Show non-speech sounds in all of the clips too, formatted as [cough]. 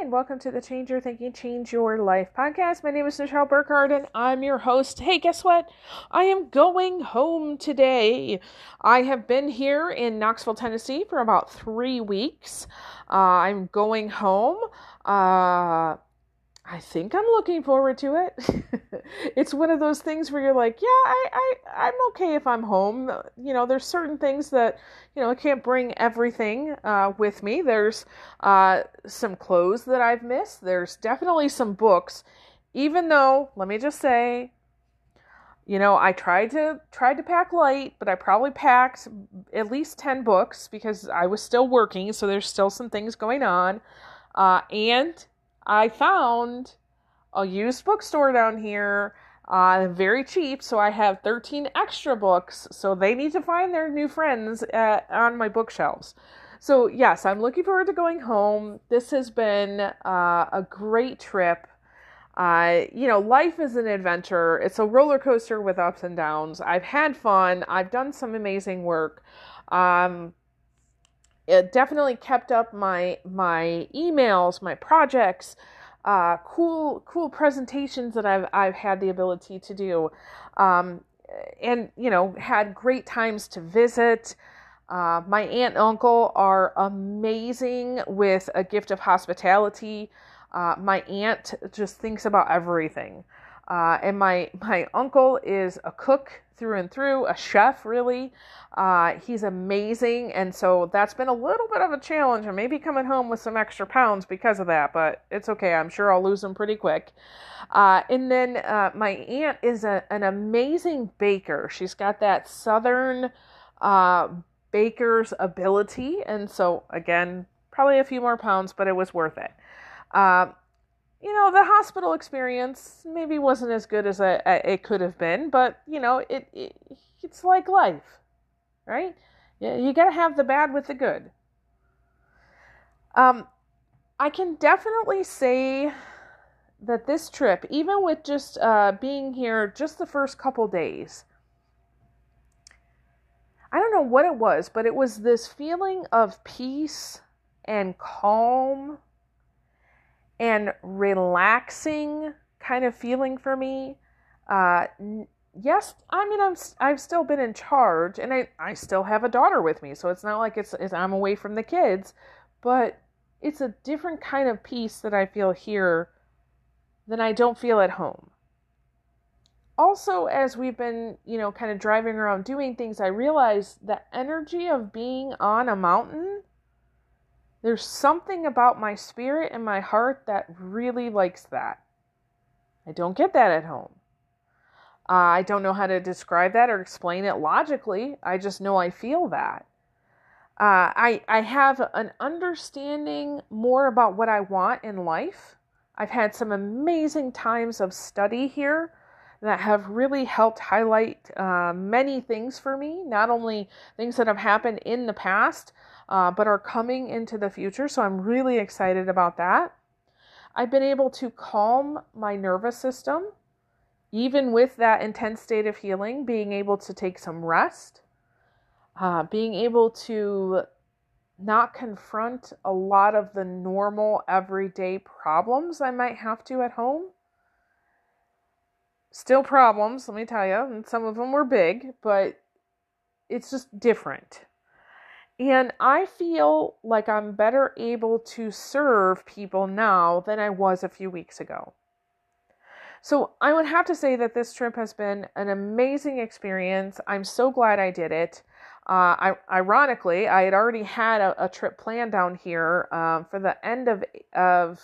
and welcome to the Change Your Thinking, Change Your Life podcast. My name is Michelle Burkhardt, and I'm your host. Hey, guess what? I am going home today. I have been here in Knoxville, Tennessee for about three weeks. Uh, I'm going home. Uh, I think I'm looking forward to it. [laughs] it's one of those things where you're like, yeah, I, I, I'm okay if I'm home. You know, there's certain things that, you know, I can't bring everything uh, with me. There's uh, some clothes that I've missed. There's definitely some books, even though, let me just say, you know, I tried to tried to pack light, but I probably packed at least ten books because I was still working, so there's still some things going on. Uh, and I found a used bookstore down here, uh, very cheap. So I have 13 extra books. So they need to find their new friends at, on my bookshelves. So, yes, I'm looking forward to going home. This has been uh, a great trip. Uh, you know, life is an adventure. It's a roller coaster with ups and downs. I've had fun. I've done some amazing work. Um, it definitely kept up my my emails, my projects, uh, cool cool presentations that I've I've had the ability to do, um, and you know had great times to visit. Uh, my aunt and uncle are amazing with a gift of hospitality. Uh, my aunt just thinks about everything. Uh, and my my uncle is a cook through and through, a chef really. Uh, he's amazing, and so that's been a little bit of a challenge. I may be coming home with some extra pounds because of that, but it's okay. I'm sure I'll lose them pretty quick. Uh, and then uh, my aunt is a, an amazing baker. She's got that southern uh, baker's ability, and so again, probably a few more pounds, but it was worth it. You know, the hospital experience maybe wasn't as good as I, it could have been, but you know, it, it it's like life, right? You, you got to have the bad with the good. Um, I can definitely say that this trip, even with just uh, being here just the first couple days, I don't know what it was, but it was this feeling of peace and calm and relaxing kind of feeling for me. Uh, yes, I mean I'm I've still been in charge, and I I still have a daughter with me, so it's not like it's, it's I'm away from the kids, but it's a different kind of peace that I feel here than I don't feel at home. Also, as we've been, you know, kind of driving around doing things, I realize the energy of being on a mountain there's something about my spirit and my heart that really likes that. I don't get that at home. Uh, I don't know how to describe that or explain it logically. I just know I feel that. Uh, I I have an understanding more about what I want in life. I've had some amazing times of study here that have really helped highlight uh, many things for me. Not only things that have happened in the past, uh, but are coming into the future. So I'm really excited about that. I've been able to calm my nervous system, even with that intense state of healing, being able to take some rest, uh, being able to not confront a lot of the normal everyday problems I might have to at home. Still problems, let me tell you, and some of them were big, but it's just different. And I feel like I'm better able to serve people now than I was a few weeks ago. So I would have to say that this trip has been an amazing experience. I'm so glad I did it. Uh, I, ironically, I had already had a, a trip planned down here um, for the end of of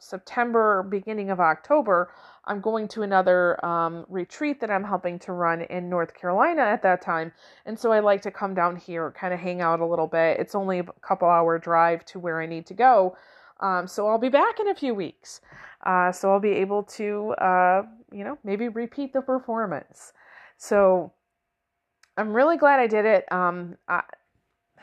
September, beginning of October. I'm going to another um, retreat that I'm helping to run in North Carolina at that time. And so I like to come down here, kind of hang out a little bit. It's only a couple hour drive to where I need to go. Um, so I'll be back in a few weeks. Uh, so I'll be able to, uh, you know, maybe repeat the performance. So I'm really glad I did it. Um, I,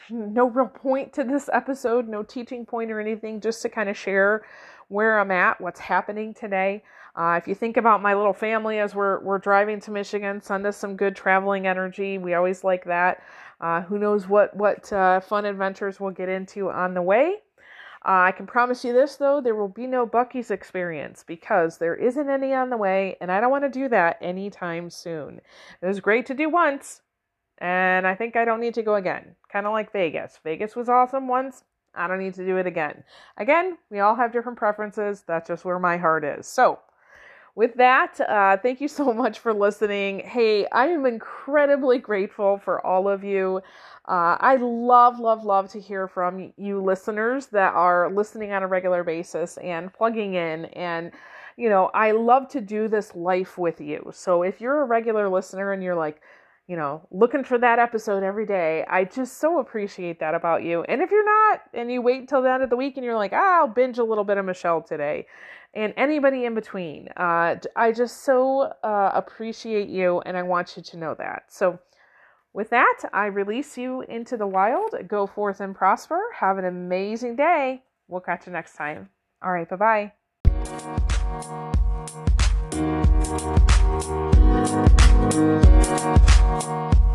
[laughs] no real point to this episode, no teaching point or anything, just to kind of share where I'm at, what's happening today. Uh, if you think about my little family as we're we're driving to Michigan, send us some good traveling energy. We always like that. Uh, who knows what what uh, fun adventures we'll get into on the way. Uh, I can promise you this, though, there will be no Buc-ee's experience because there isn't any on the way, and I don't want to do that anytime soon. It was great to do once, and I think I don't need to go again. Kind of like Vegas. Vegas was awesome once. I don't need to do it again. Again, we all have different preferences. That's just where my heart is. So, with that, uh, thank you so [laughs] much for listening. Hey, I am incredibly grateful for all of you. Uh, I love, love, love to hear from you listeners that are listening on a regular basis and plugging in. And, you know, I love to do this life with you. So if you're a regular listener and you're like, you know, looking for that episode every day. I just so appreciate that about you. And if you're not, and you wait until the end of the week and you're like, ah, I'll binge a little bit of Michelle today, and anybody in between, uh, I just so uh, appreciate you, and I want you to know that. So, with that, I release you into the wild. Go forth and prosper. Have an amazing day. We'll catch you next time. All right, bye bye. We'll be right.